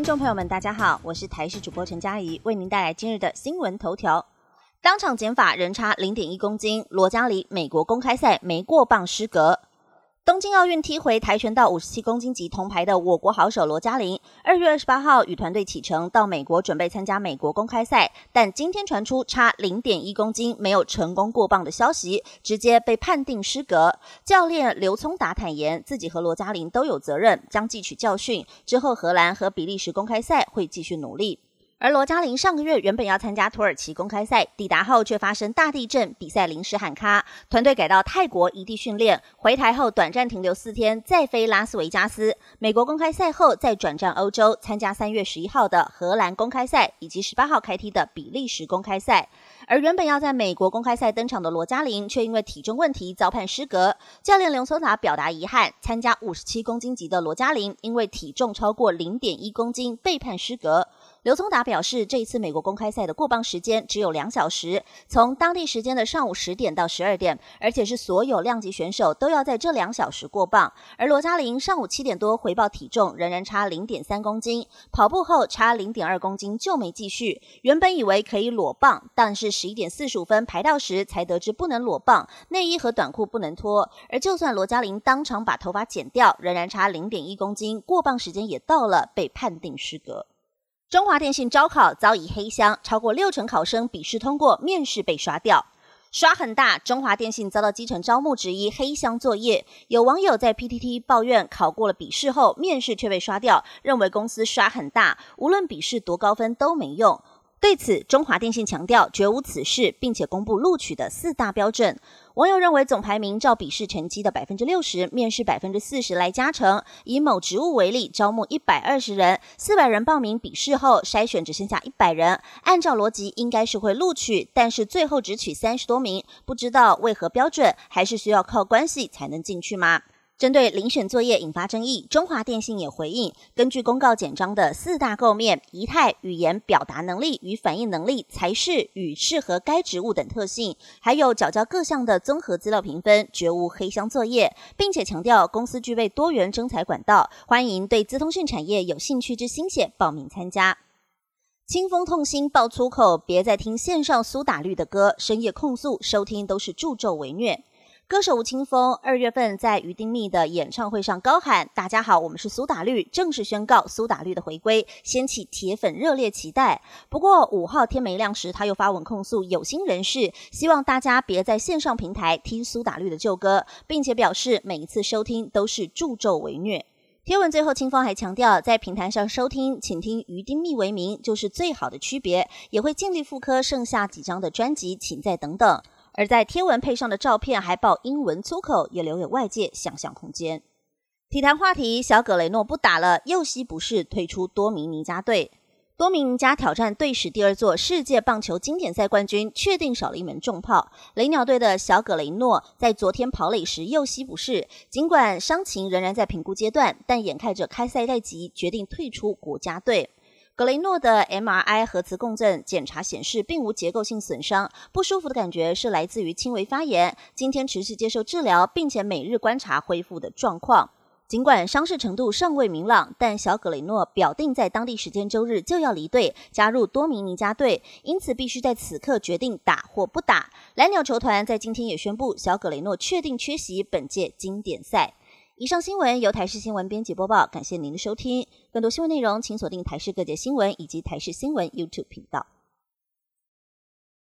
听众朋友们，大家好，我是台视主播陈佳怡，为您带来今日的新闻头条。当场减法，人差零点一公斤，罗嘉黎美国公开赛没过磅失格。东京奥运踢回跆拳道五十七公斤级铜牌的我国好手罗嘉玲，二月二十八号与团队启程到美国准备参加美国公开赛，但今天传出差零点一公斤没有成功过磅的消息，直接被判定失格。教练刘聪达坦言，自己和罗嘉玲都有责任，将汲取教训，之后荷兰和比利时公开赛会继续努力。而罗嘉玲上个月原本要参加土耳其公开赛，抵达后却发生大地震，比赛临时喊卡，团队改到泰国异地训练。回台后短暂停留四天，再飞拉斯维加斯。美国公开赛后再转战欧洲，参加三月十一号的荷兰公开赛以及十八号开踢的比利时公开赛。而原本要在美国公开赛登场的罗嘉玲，却因为体重问题遭判失格。教练刘松达表达遗憾，参加五十七公斤级的罗嘉玲，因为体重超过零点一公斤被判失格。刘聪达表示，这一次美国公开赛的过磅时间只有两小时，从当地时间的上午十点到十二点，而且是所有量级选手都要在这两小时过磅。而罗嘉玲上午七点多回报体重，仍然差零点三公斤，跑步后差零点二公斤就没继续。原本以为可以裸磅，但是十一点四十五分排到时才得知不能裸磅，内衣和短裤不能脱。而就算罗嘉玲当场把头发剪掉，仍然差零点一公斤，过磅时间也到了，被判定失格。中华电信招考遭以黑箱，超过六成考生笔试通过，面试被刷掉，刷很大。中华电信遭到基层招募质疑黑箱作业，有网友在 PTT 抱怨考过了笔试后，面试却被刷掉，认为公司刷很大，无论笔试多高分都没用。对此，中华电信强调绝无此事，并且公布录取的四大标准。网友认为，总排名照笔试成绩的百分之六十，面试百分之四十来加成。以某职务为例，招募一百二十人，四百人报名笔试后筛选只剩下一百人，按照逻辑应该是会录取，但是最后只取三十多名，不知道为何标准，还是需要靠关系才能进去吗？针对遴选作业引发争议，中华电信也回应：根据公告简章的四大构面——仪态、语言表达能力与反应能力、才是与适合该职务等特性，还有缴交各项的综合资料评分，绝无黑箱作业，并且强调公司具备多元征才管道，欢迎对资通讯产业有兴趣之新血报名参加。清风痛心爆粗口，别再听线上苏打绿的歌，深夜控诉收听都是助纣为虐。歌手吴青峰二月份在于丁密的演唱会上高喊：“大家好，我们是苏打绿”，正式宣告苏打绿的回归，掀起铁粉热烈期待。不过五号天没亮时，他又发文控诉有心人士，希望大家别在线上平台听苏打绿的旧歌，并且表示每一次收听都是助纣为虐。贴文最后，清风还强调，在平台上收听，请听于丁密为名，就是最好的区别，也会尽力复刻剩下几张的专辑，请再等等。而在贴文配上的照片还报英文粗口，也留给外界想象空间。体坛话题：小葛雷诺不打了，右膝不适，退出多米尼加队。多米尼加挑战队史第二座世界棒球经典赛冠军，确定少了一门重炮。雷鸟队的小葛雷诺在昨天跑垒时右膝不适，尽管伤情仍然在评估阶段，但眼看着开赛在即，决定退出国家队。格雷诺的 MRI 核磁共振检查显示，并无结构性损伤，不舒服的感觉是来自于轻微发炎。今天持续接受治疗，并且每日观察恢复的状况。尽管伤势程度尚未明朗，但小格雷诺表定在当地时间周日就要离队，加入多米尼加队，因此必须在此刻决定打或不打。蓝鸟球团在今天也宣布，小格雷诺确定缺席本届经典赛。以上新闻由台视新闻编辑播报，感谢您的收听。更多新闻内容，请锁定台视各界新闻以及台视新闻 YouTube 频道。